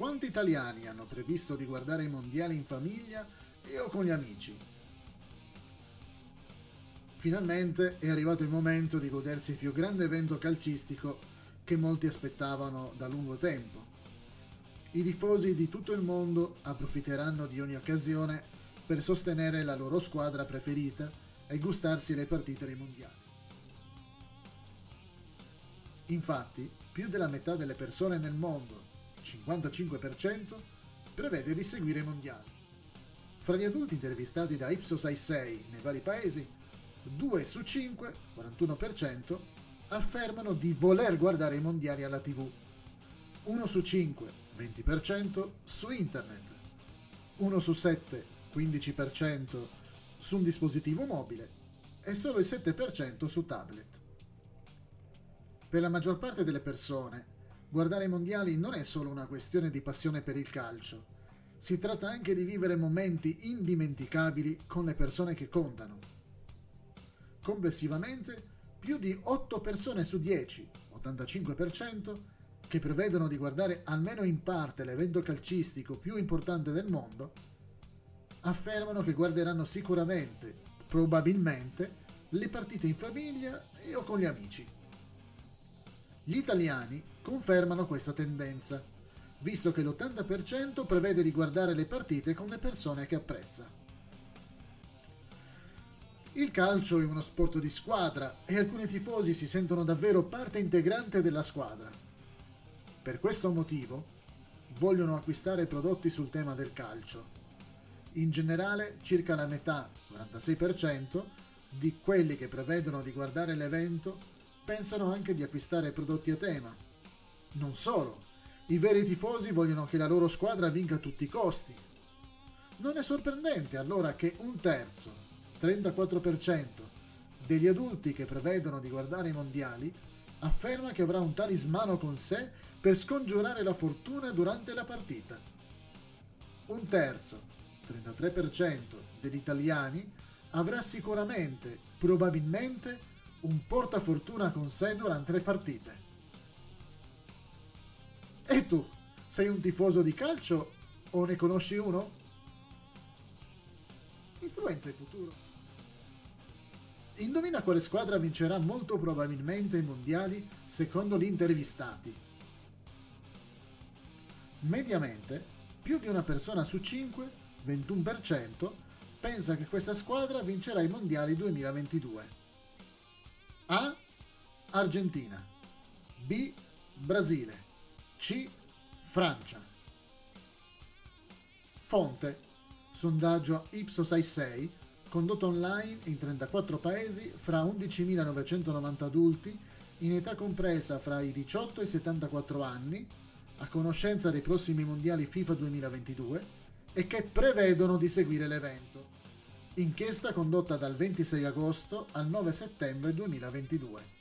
Quanti italiani hanno previsto di guardare i mondiali in famiglia e o con gli amici? Finalmente è arrivato il momento di godersi il più grande evento calcistico che molti aspettavano da lungo tempo. I tifosi di tutto il mondo approfitteranno di ogni occasione per sostenere la loro squadra preferita e gustarsi le partite dei mondiali. Infatti, più della metà delle persone nel mondo 55%, prevede di seguire i mondiali. Fra gli adulti intervistati da Ipsos 6 nei vari paesi, 2 su 5, 41%, affermano di voler guardare i mondiali alla TV. 1 su 5, 20%, su internet. 1 su 7, 15%, su un dispositivo mobile e solo il 7% su tablet. Per la maggior parte delle persone, Guardare i mondiali non è solo una questione di passione per il calcio, si tratta anche di vivere momenti indimenticabili con le persone che contano. Complessivamente, più di 8 persone su 10, 85%, che prevedono di guardare almeno in parte l'evento calcistico più importante del mondo, affermano che guarderanno sicuramente, probabilmente, le partite in famiglia e o con gli amici. Gli italiani confermano questa tendenza, visto che l'80% prevede di guardare le partite con le persone che apprezza. Il calcio è uno sport di squadra e alcuni tifosi si sentono davvero parte integrante della squadra. Per questo motivo vogliono acquistare prodotti sul tema del calcio. In generale, circa la metà, 46%, di quelli che prevedono di guardare l'evento pensano anche di acquistare prodotti a tema, non solo, i veri tifosi vogliono che la loro squadra vinca a tutti i costi. Non è sorprendente allora che un terzo, 34%, degli adulti che prevedono di guardare i mondiali afferma che avrà un talismano con sé per scongiurare la fortuna durante la partita. Un terzo, 33% degli italiani avrà sicuramente, probabilmente, un portafortuna con sé durante le partite. E tu, sei un tifoso di calcio o ne conosci uno? Influenza il futuro. Indovina quale squadra vincerà molto probabilmente i mondiali secondo gli intervistati. Mediamente, più di una persona su 5, 21%, pensa che questa squadra vincerà i mondiali 2022. A. Argentina. B. Brasile. C. Francia. Fonte. Sondaggio Ipsos 6 condotto online in 34 paesi fra 11.990 adulti in età compresa fra i 18 e i 74 anni, a conoscenza dei prossimi mondiali FIFA 2022 e che prevedono di seguire l'evento. Inchiesta condotta dal 26 agosto al 9 settembre 2022.